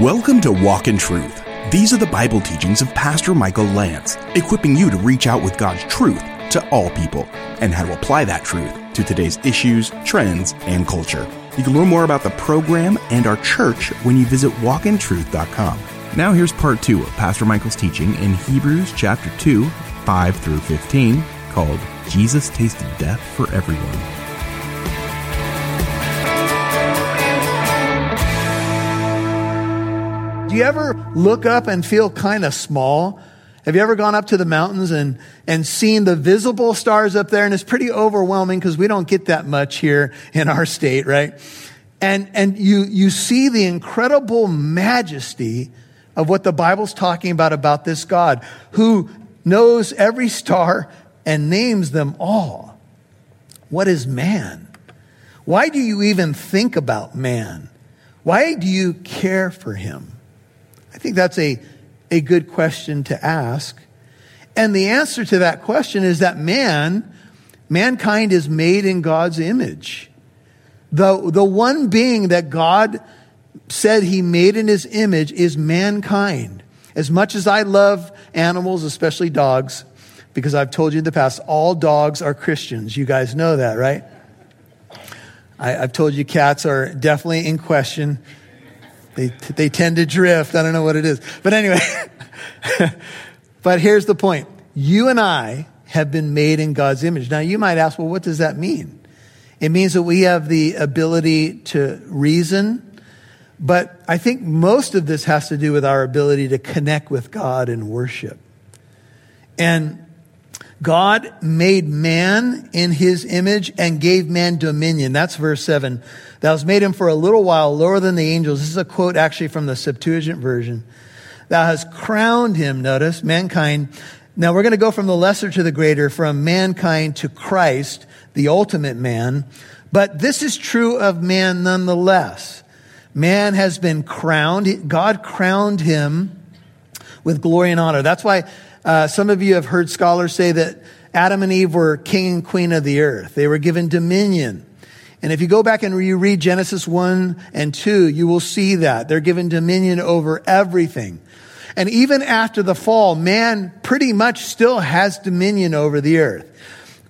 Welcome to Walk in Truth. These are the Bible teachings of Pastor Michael Lantz, equipping you to reach out with God's truth to all people and how to apply that truth to today's issues, trends, and culture. You can learn more about the program and our church when you visit walkintruth.com. Now here's part 2 of Pastor Michael's teaching in Hebrews chapter 2, 5 through 15, called Jesus Tasted Death for Everyone. Do you ever look up and feel kind of small? Have you ever gone up to the mountains and, and seen the visible stars up there? And it's pretty overwhelming because we don't get that much here in our state, right? And, and you, you see the incredible majesty of what the Bible's talking about, about this God who knows every star and names them all. What is man? Why do you even think about man? Why do you care for him? I think that's a, a good question to ask. And the answer to that question is that man, mankind is made in God's image. The, the one being that God said he made in his image is mankind. As much as I love animals, especially dogs, because I've told you in the past, all dogs are Christians. You guys know that, right? I, have told you cats are definitely in question. They, they tend to drift. I don't know what it is. But anyway, but here's the point. You and I have been made in God's image. Now you might ask, well, what does that mean? It means that we have the ability to reason, but I think most of this has to do with our ability to connect with God and worship. And God made man in his image and gave man dominion. That's verse 7. Thou hast made him for a little while lower than the angels. This is a quote actually from the Septuagint version. Thou hast crowned him, notice, mankind. Now we're going to go from the lesser to the greater, from mankind to Christ, the ultimate man. But this is true of man nonetheless. Man has been crowned. God crowned him with glory and honor. That's why uh, some of you have heard scholars say that Adam and Eve were king and queen of the earth. They were given dominion. And if you go back and you read Genesis 1 and 2, you will see that. They're given dominion over everything. And even after the fall, man pretty much still has dominion over the earth.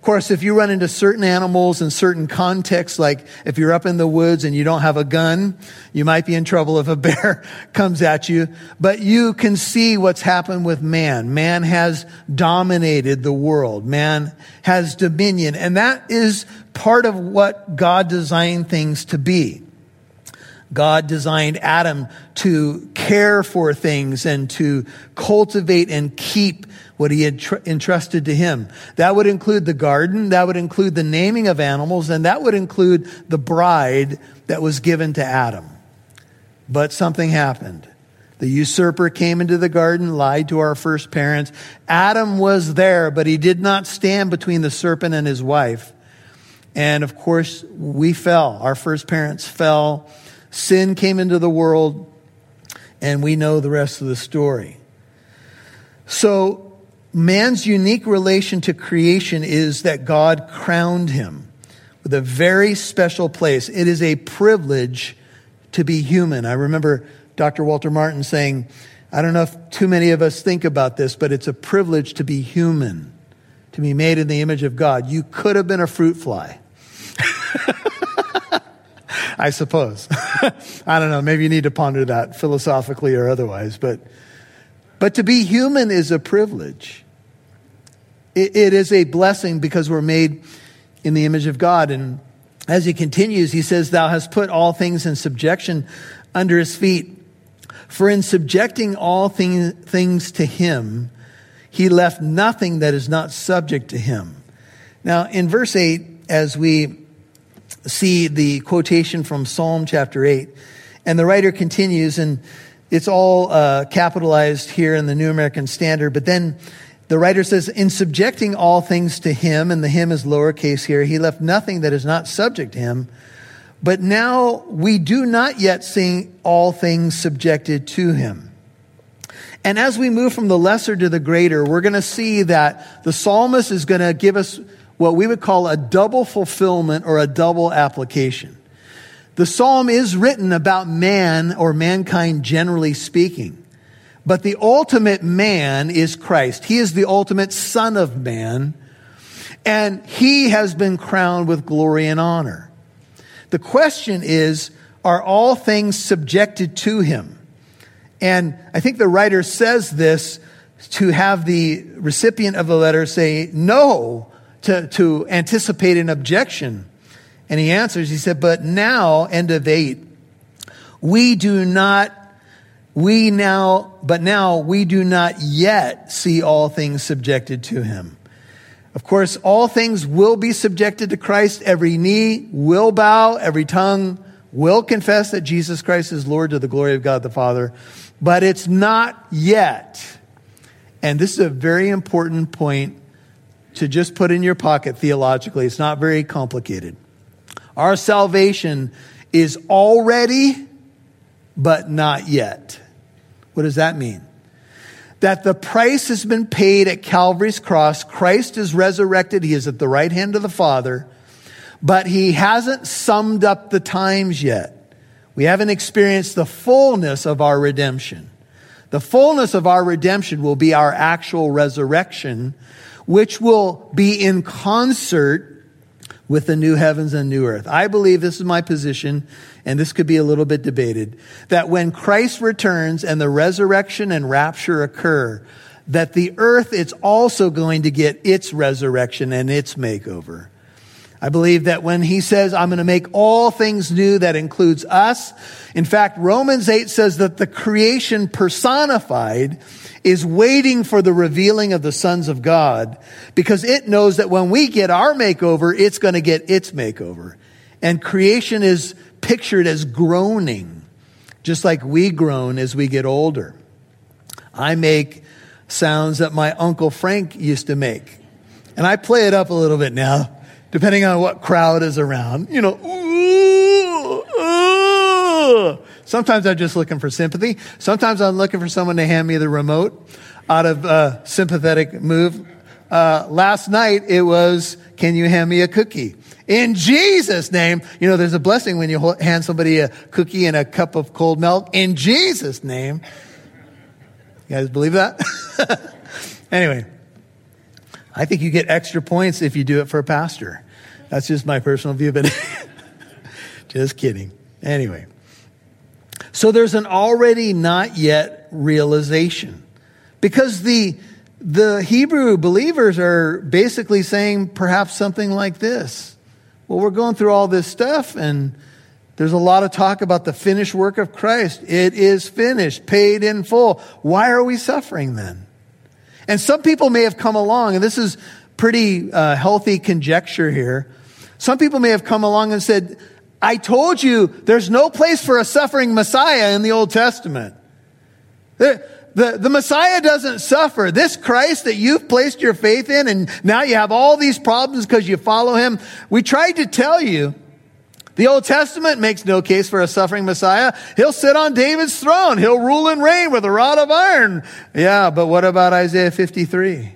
Of course, if you run into certain animals in certain contexts, like if you're up in the woods and you don't have a gun, you might be in trouble if a bear comes at you. But you can see what's happened with man. Man has dominated the world. Man has dominion. And that is part of what God designed things to be. God designed Adam to care for things and to cultivate and keep what he had tr- entrusted to him. That would include the garden, that would include the naming of animals, and that would include the bride that was given to Adam. But something happened. The usurper came into the garden, lied to our first parents. Adam was there, but he did not stand between the serpent and his wife. And of course, we fell. Our first parents fell. Sin came into the world, and we know the rest of the story. So, man's unique relation to creation is that God crowned him with a very special place. It is a privilege to be human. I remember Dr. Walter Martin saying, I don't know if too many of us think about this, but it's a privilege to be human, to be made in the image of God. You could have been a fruit fly. I suppose. I don't know. Maybe you need to ponder that philosophically or otherwise, but but to be human is a privilege. It, it is a blessing because we're made in the image of God. And as he continues, he says, Thou hast put all things in subjection under his feet. For in subjecting all thing, things to him, he left nothing that is not subject to him. Now, in verse 8, as we see the quotation from Psalm chapter 8, and the writer continues, and it's all uh, capitalized here in the New American Standard. But then the writer says, in subjecting all things to him, and the him is lowercase here, he left nothing that is not subject to him. But now we do not yet see all things subjected to him. And as we move from the lesser to the greater, we're going to see that the psalmist is going to give us what we would call a double fulfillment or a double application. The psalm is written about man or mankind generally speaking. But the ultimate man is Christ. He is the ultimate son of man. And he has been crowned with glory and honor. The question is, are all things subjected to him? And I think the writer says this to have the recipient of the letter say no to, to anticipate an objection. And he answers, he said, But now, end of eight, we do not, we now, but now we do not yet see all things subjected to him. Of course, all things will be subjected to Christ. Every knee will bow, every tongue will confess that Jesus Christ is Lord to the glory of God the Father. But it's not yet. And this is a very important point to just put in your pocket theologically. It's not very complicated. Our salvation is already, but not yet. What does that mean? That the price has been paid at Calvary's cross. Christ is resurrected. He is at the right hand of the Father, but he hasn't summed up the times yet. We haven't experienced the fullness of our redemption. The fullness of our redemption will be our actual resurrection, which will be in concert with the new heavens and new earth. I believe this is my position, and this could be a little bit debated, that when Christ returns and the resurrection and rapture occur, that the earth is also going to get its resurrection and its makeover. I believe that when he says, I'm going to make all things new, that includes us. In fact, Romans 8 says that the creation personified is waiting for the revealing of the sons of God because it knows that when we get our makeover, it's going to get its makeover. And creation is pictured as groaning, just like we groan as we get older. I make sounds that my Uncle Frank used to make. And I play it up a little bit now, depending on what crowd is around. You know, ooh, ooh. Sometimes I'm just looking for sympathy. Sometimes I'm looking for someone to hand me the remote out of a sympathetic move. Uh, last night it was, can you hand me a cookie? In Jesus' name, you know, there's a blessing when you hand somebody a cookie and a cup of cold milk. In Jesus' name. You guys believe that? anyway, I think you get extra points if you do it for a pastor. That's just my personal view, but just kidding. Anyway. So there's an already not yet realization. Because the, the Hebrew believers are basically saying perhaps something like this. Well, we're going through all this stuff and there's a lot of talk about the finished work of Christ. It is finished, paid in full. Why are we suffering then? And some people may have come along, and this is pretty uh, healthy conjecture here. Some people may have come along and said, I told you there's no place for a suffering Messiah in the Old Testament. The, the, the, Messiah doesn't suffer. This Christ that you've placed your faith in and now you have all these problems because you follow him. We tried to tell you the Old Testament makes no case for a suffering Messiah. He'll sit on David's throne. He'll rule and reign with a rod of iron. Yeah, but what about Isaiah 53?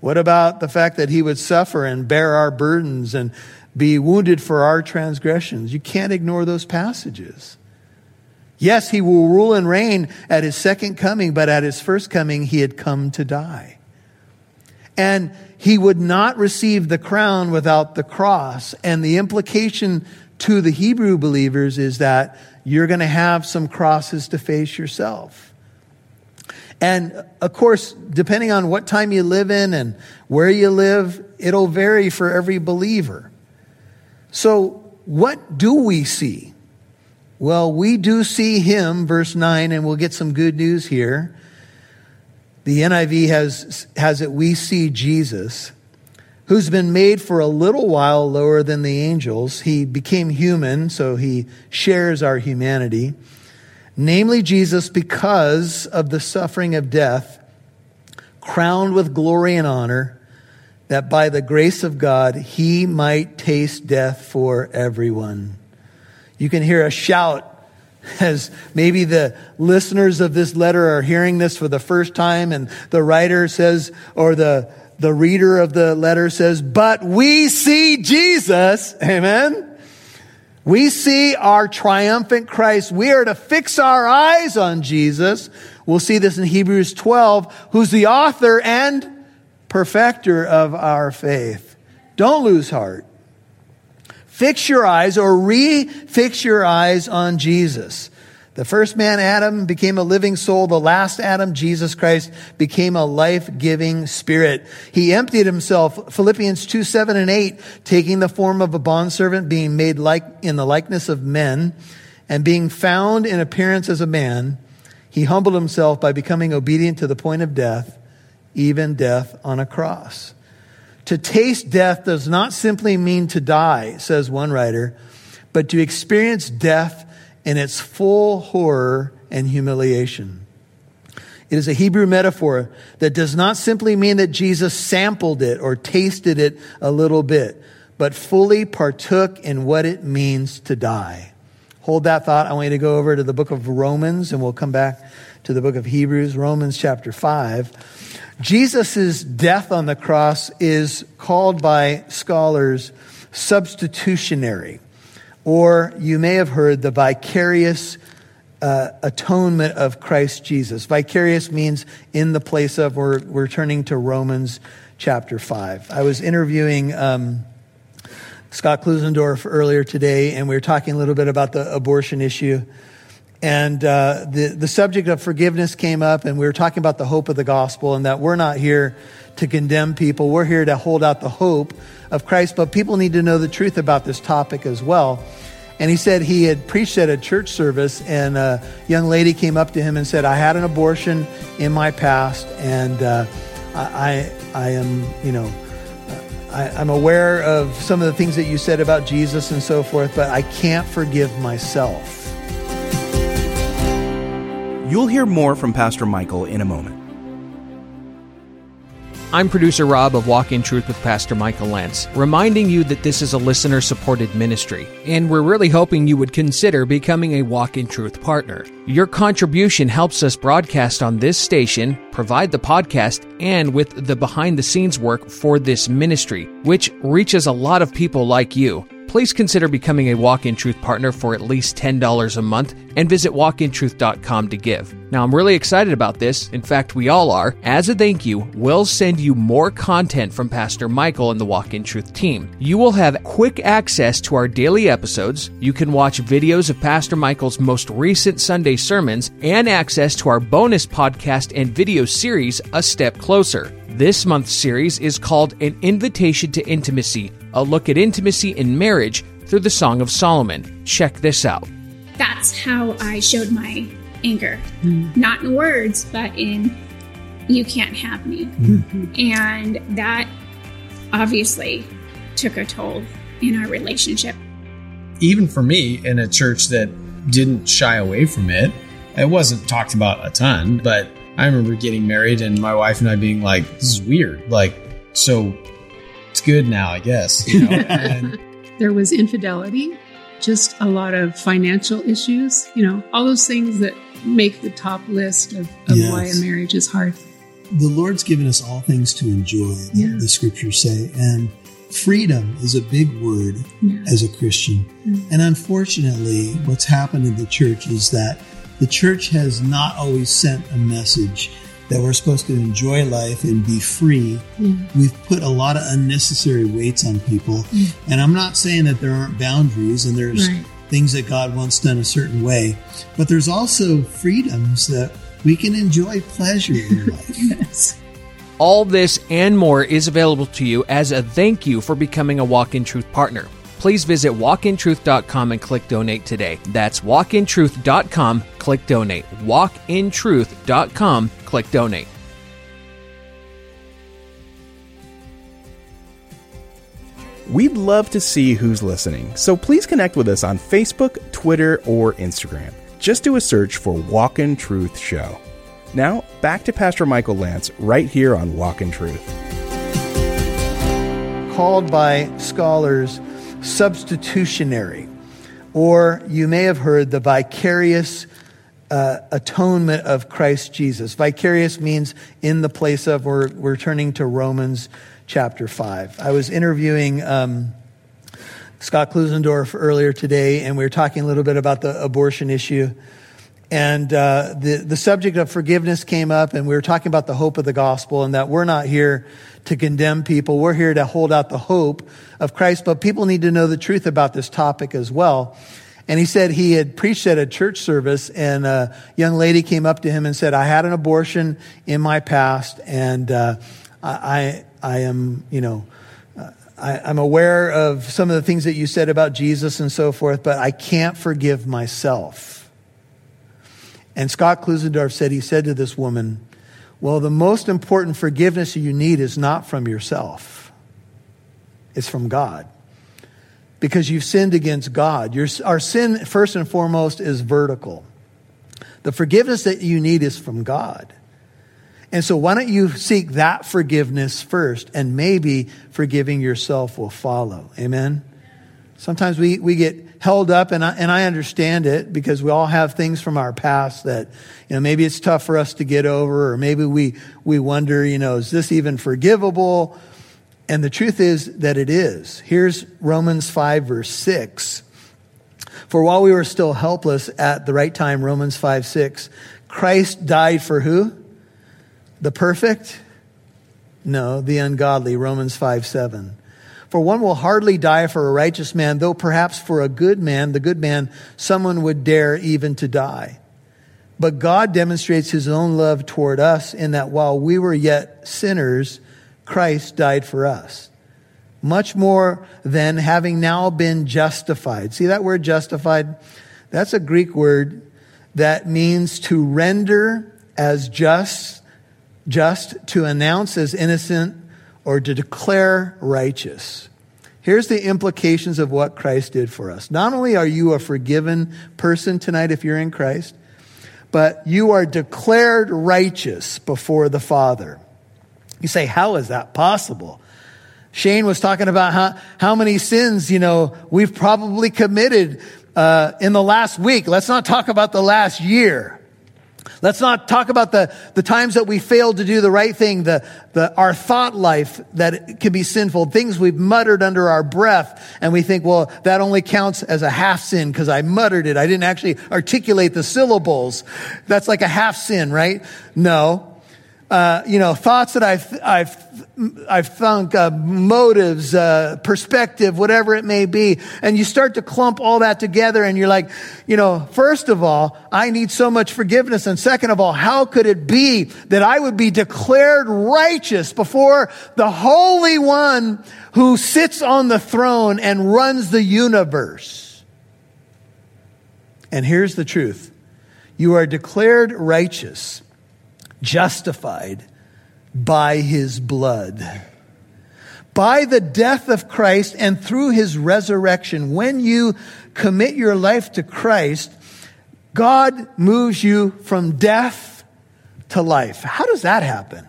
What about the fact that he would suffer and bear our burdens and be wounded for our transgressions. You can't ignore those passages. Yes, he will rule and reign at his second coming, but at his first coming, he had come to die. And he would not receive the crown without the cross. And the implication to the Hebrew believers is that you're going to have some crosses to face yourself. And of course, depending on what time you live in and where you live, it'll vary for every believer. So, what do we see? Well, we do see him, verse 9, and we'll get some good news here. The NIV has, has it, we see Jesus, who's been made for a little while lower than the angels. He became human, so he shares our humanity. Namely, Jesus, because of the suffering of death, crowned with glory and honor that by the grace of God, he might taste death for everyone. You can hear a shout as maybe the listeners of this letter are hearing this for the first time and the writer says, or the, the reader of the letter says, but we see Jesus. Amen. We see our triumphant Christ. We are to fix our eyes on Jesus. We'll see this in Hebrews 12, who's the author and perfecter of our faith. Don't lose heart. Fix your eyes or re-fix your eyes on Jesus. The first man, Adam, became a living soul. The last Adam, Jesus Christ, became a life-giving spirit. He emptied himself, Philippians 2, 7 and 8, taking the form of a bondservant, being made like, in the likeness of men, and being found in appearance as a man, he humbled himself by becoming obedient to the point of death, even death on a cross. To taste death does not simply mean to die, says one writer, but to experience death in its full horror and humiliation. It is a Hebrew metaphor that does not simply mean that Jesus sampled it or tasted it a little bit, but fully partook in what it means to die. Hold that thought. I want you to go over to the book of Romans and we'll come back to the book of Hebrews, Romans chapter 5. Jesus' death on the cross is called by scholars substitutionary or you may have heard the vicarious uh, atonement of Christ Jesus. Vicarious means in the place of, we're, we're turning to Romans chapter 5. I was interviewing um, Scott Klusendorf earlier today, and we were talking a little bit about the abortion issue. And uh, the, the subject of forgiveness came up, and we were talking about the hope of the gospel, and that we're not here to condemn people. We're here to hold out the hope of Christ, but people need to know the truth about this topic as well. And he said he had preached at a church service, and a young lady came up to him and said, I had an abortion in my past, and uh, I, I am, you know, I, I'm aware of some of the things that you said about Jesus and so forth, but I can't forgive myself. You'll hear more from Pastor Michael in a moment. I'm producer Rob of Walk in Truth with Pastor Michael Lantz, reminding you that this is a listener supported ministry, and we're really hoping you would consider becoming a Walk in Truth partner. Your contribution helps us broadcast on this station, provide the podcast, and with the behind the scenes work for this ministry, which reaches a lot of people like you please consider becoming a Walk in Truth partner for at least $10 a month and visit walkintruth.com to give. Now, I'm really excited about this. In fact, we all are. As a thank you, we'll send you more content from Pastor Michael and the Walk in Truth team. You will have quick access to our daily episodes. You can watch videos of Pastor Michael's most recent Sunday sermons and access to our bonus podcast and video series, A Step Closer. This month's series is called An Invitation to Intimacy, a look at intimacy in marriage through the Song of Solomon. Check this out. That's how I showed my anger. Mm. Not in words, but in you can't have me. Mm-hmm. And that obviously took a toll in our relationship. Even for me, in a church that didn't shy away from it, it wasn't talked about a ton, but I remember getting married and my wife and I being like, this is weird. Like, so it's good now, I guess. You know? and, there was infidelity, just a lot of financial issues, you know, all those things that make the top list of, of yes. why a marriage is hard. The Lord's given us all things to enjoy, yeah. the scriptures say. And freedom is a big word yeah. as a Christian. Mm-hmm. And unfortunately, what's happened in the church is that the church has not always sent a message that we're supposed to enjoy life and be free. Yeah. We've put a lot of unnecessary weights on people. Yeah. And I'm not saying that there aren't boundaries and there's right. things that God wants done a certain way, but there's also freedoms that we can enjoy pleasure in life. yes. All this and more is available to you as a thank you for becoming a Walk in Truth partner please visit walkintruth.com and click donate today. That's walkintruth.com, click donate. Walkintruth.com, click donate. We'd love to see who's listening, so please connect with us on Facebook, Twitter, or Instagram. Just do a search for Walk in Truth Show. Now, back to Pastor Michael Lantz right here on Walk in Truth. Called by scholars substitutionary, or you may have heard the vicarious uh, atonement of Christ Jesus. Vicarious means in the place of, we're, we're turning to Romans chapter 5. I was interviewing um, Scott Klusendorf earlier today, and we were talking a little bit about the abortion issue. And uh, the, the subject of forgiveness came up, and we were talking about the hope of the gospel and that we're not here to condemn people. We're here to hold out the hope of Christ, but people need to know the truth about this topic as well. And he said he had preached at a church service, and a young lady came up to him and said, I had an abortion in my past, and uh, I, I am, you know, I, am aware of some of the things that you said about Jesus and so forth, but I can't forgive myself. And Scott Klusendorf said, he said to this woman, Well, the most important forgiveness you need is not from yourself, it's from God. Because you've sinned against God. Your, our sin, first and foremost, is vertical. The forgiveness that you need is from God. And so, why don't you seek that forgiveness first, and maybe forgiving yourself will follow? Amen? Sometimes we, we get held up, and I, and I understand it because we all have things from our past that, you know, maybe it's tough for us to get over, or maybe we, we wonder, you know, is this even forgivable? And the truth is that it is. Here's Romans 5, verse 6. For while we were still helpless at the right time, Romans 5, 6, Christ died for who? The perfect? No, the ungodly. Romans 5 7. For one will hardly die for a righteous man, though perhaps for a good man, the good man, someone would dare even to die. But God demonstrates his own love toward us in that while we were yet sinners, Christ died for us. Much more than having now been justified. See that word justified? That's a Greek word that means to render as just just to announce as innocent or to declare righteous. Here's the implications of what Christ did for us. Not only are you a forgiven person tonight if you're in Christ, but you are declared righteous before the Father. You say, how is that possible? Shane was talking about how, how many sins, you know, we've probably committed uh, in the last week. Let's not talk about the last year. Let's not talk about the, the times that we failed to do the right thing, the, the, our thought life that can be sinful, things we've muttered under our breath, and we think, well, that only counts as a half sin because I muttered it. I didn't actually articulate the syllables. That's like a half sin, right? No. Uh, you know, thoughts that I've, I've, I've thunk, uh, motives, uh, perspective, whatever it may be. And you start to clump all that together and you're like, you know, first of all, I need so much forgiveness. And second of all, how could it be that I would be declared righteous before the Holy One who sits on the throne and runs the universe? And here's the truth. You are declared righteous justified by his blood. By the death of Christ and through his resurrection, when you commit your life to Christ, God moves you from death to life. How does that happen?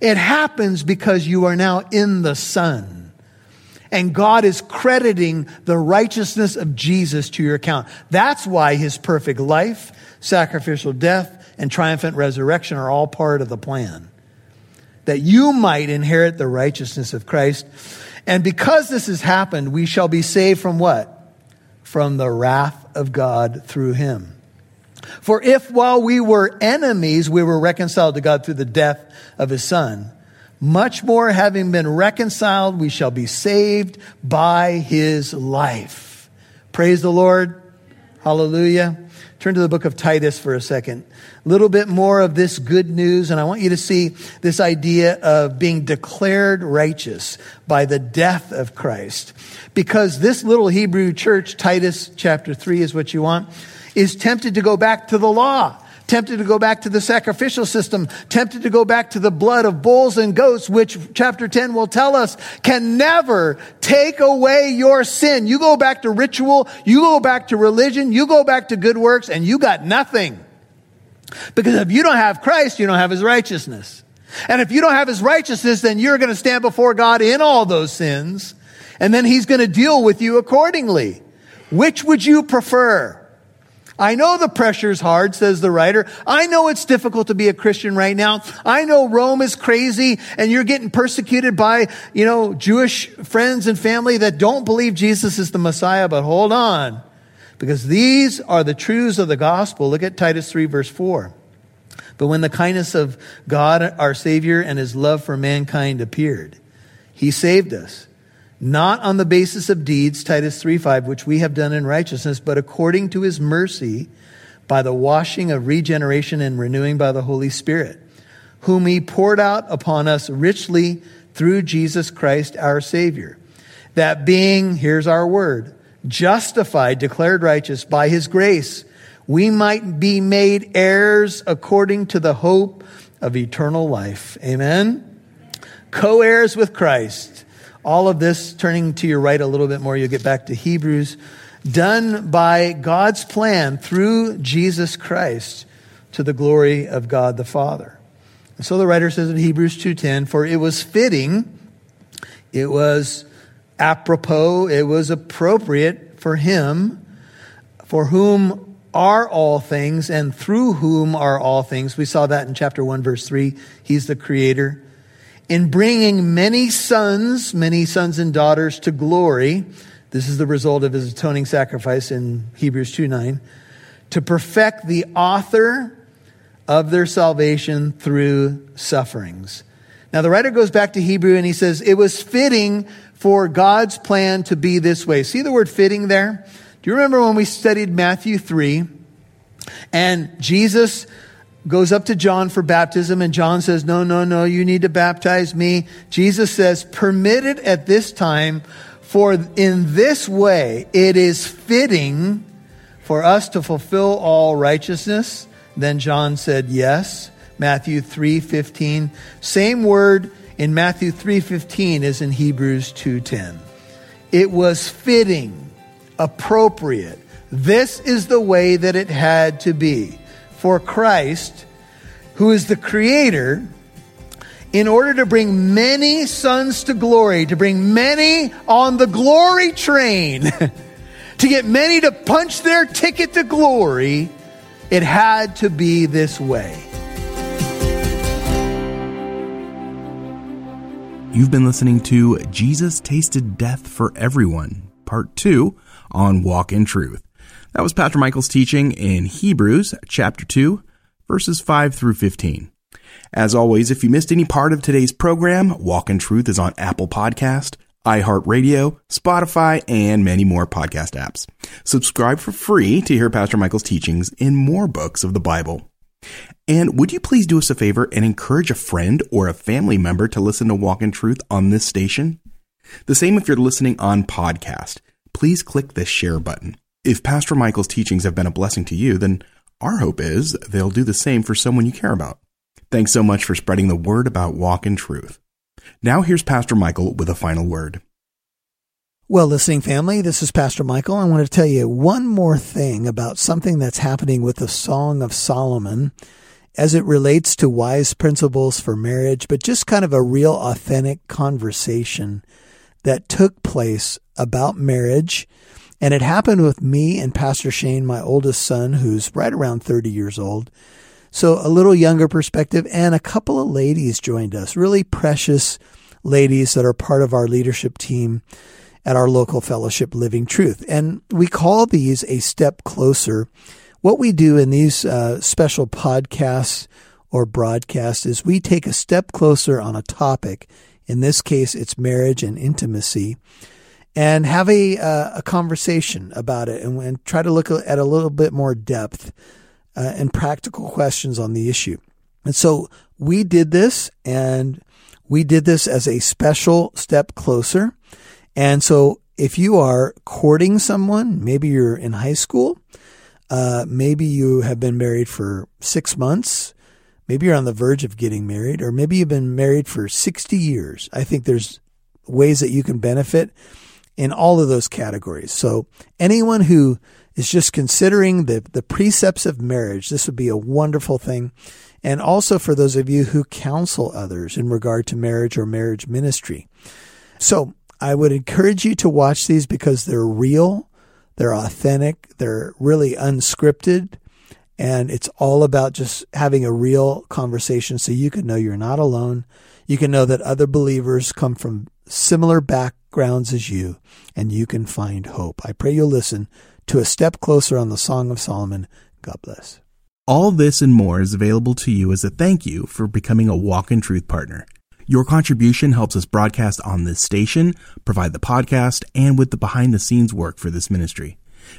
It happens because you are now in the Son. And God is crediting the righteousness of Jesus to your account. That's why his perfect life, sacrificial death, and triumphant resurrection are all part of the plan. That you might inherit the righteousness of Christ. And because this has happened, we shall be saved from what? From the wrath of God through him. For if while we were enemies, we were reconciled to God through the death of his son, much more having been reconciled, we shall be saved by his life. Praise the Lord. Hallelujah. Turn to the book of Titus for a second. A little bit more of this good news, and I want you to see this idea of being declared righteous by the death of Christ. Because this little Hebrew church, Titus chapter 3 is what you want, is tempted to go back to the law tempted to go back to the sacrificial system, tempted to go back to the blood of bulls and goats, which chapter 10 will tell us can never take away your sin. You go back to ritual, you go back to religion, you go back to good works, and you got nothing. Because if you don't have Christ, you don't have his righteousness. And if you don't have his righteousness, then you're going to stand before God in all those sins, and then he's going to deal with you accordingly. Which would you prefer? I know the pressure's hard, says the writer. I know it's difficult to be a Christian right now. I know Rome is crazy and you're getting persecuted by, you know, Jewish friends and family that don't believe Jesus is the Messiah, but hold on. Because these are the truths of the gospel. Look at Titus 3 verse 4. But when the kindness of God, our Savior, and his love for mankind appeared, he saved us not on the basis of deeds, Titus 3 5, which we have done in righteousness, but according to his mercy by the washing of regeneration and renewing by the Holy Spirit, whom he poured out upon us richly through Jesus Christ our Savior. That being, here's our word, justified, declared righteous by his grace, we might be made heirs according to the hope of eternal life. Amen. Co heirs with Christ all of this, turning to your right a little bit more, you'll get back to Hebrews, done by God's plan through Jesus Christ to the glory of God the Father. And so the writer says in Hebrews 2:10, for it was fitting, it was apropos, it was appropriate for him, for whom are all things and through whom are all things. We saw that in chapter 1 verse 3. He's the creator in bringing many sons, many sons and daughters to glory. This is the result of his atoning sacrifice in Hebrews 2 9. To perfect the author of their salvation through sufferings. Now, the writer goes back to Hebrew and he says, It was fitting for God's plan to be this way. See the word fitting there? Do you remember when we studied Matthew 3 and Jesus goes up to John for baptism, and John says, No, no, no, you need to baptize me. Jesus says, Permit it at this time, for in this way it is fitting for us to fulfill all righteousness. Then John said, Yes. Matthew 3:15. Same word in Matthew 3:15 as in Hebrews 2:10. It was fitting, appropriate. This is the way that it had to be for Christ, who is the creator, in order to bring many sons to glory, to bring many on the glory train, to get many to punch their ticket to glory, it had to be this way. You've been listening to Jesus Tasted Death for Everyone, Part 2 on Walk in Truth. That was Pastor Michael's teaching in Hebrews chapter 2, verses 5 through 15. As always, if you missed any part of today's program, Walk in Truth is on Apple Podcast, iHeartRadio, Spotify, and many more podcast apps. Subscribe for free to hear Pastor Michael's teachings in more books of the Bible. And would you please do us a favor and encourage a friend or a family member to listen to Walk in Truth on this station? The same if you're listening on podcast. Please click the share button. If Pastor Michael's teachings have been a blessing to you, then our hope is they'll do the same for someone you care about. Thanks so much for spreading the word about walk in truth. Now here's Pastor Michael with a final word. Well, listening family, this is Pastor Michael. I want to tell you one more thing about something that's happening with the Song of Solomon as it relates to wise principles for marriage, but just kind of a real authentic conversation that took place about marriage and it happened with me and Pastor Shane, my oldest son, who's right around 30 years old. So a little younger perspective and a couple of ladies joined us, really precious ladies that are part of our leadership team at our local fellowship, Living Truth. And we call these a step closer. What we do in these uh, special podcasts or broadcasts is we take a step closer on a topic. In this case, it's marriage and intimacy and have a uh, a conversation about it and, and, try to look at a little bit more depth uh, and practical questions on the issue. And so we did this, and we did this as a special step closer. And so if you are courting someone, maybe you're in high school, uh, maybe you have been married for six months. Maybe you're on the verge of getting married, or maybe you've been married for 60 years. I think there's ways that you can benefit in all of those categories. So anyone who is just considering the, the precepts of marriage, this would be a wonderful thing. And also for those of you who counsel others in regard to marriage or marriage ministry. So I would encourage you to watch these because they're real. They're authentic. They're really unscripted. And it's all about just having a real conversation so you can know you're not alone. You can know that other believers come from similar backgrounds as you, and you can find hope. I pray you'll listen to A Step Closer on the Song of Solomon. God bless. All this and more is available to you as a thank you for becoming a Walk in Truth partner. Your contribution helps us broadcast on this station, provide the podcast, and with the behind the scenes work for this ministry.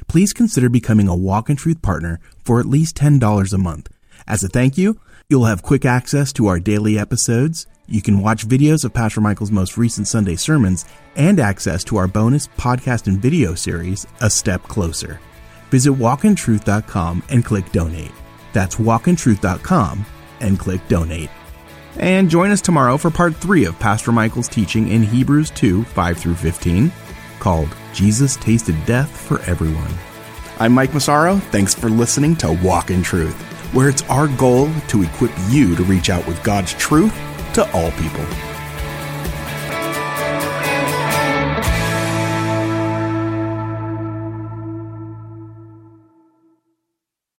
Please consider becoming a Walk in Truth partner for at least $10 a month. As a thank you, you'll have quick access to our daily episodes. You can watch videos of Pastor Michael's most recent Sunday sermons and access to our bonus podcast and video series, A Step Closer. Visit walkintruth.com and click donate. That's walkintruth.com and click donate. And join us tomorrow for part 3 of Pastor Michael's teaching in Hebrews 2 5 through 15, called Jesus Tasted Death for Everyone. I'm Mike Massaro. Thanks for listening to Walk in Truth, where it's our goal to equip you to reach out with God's truth to all people.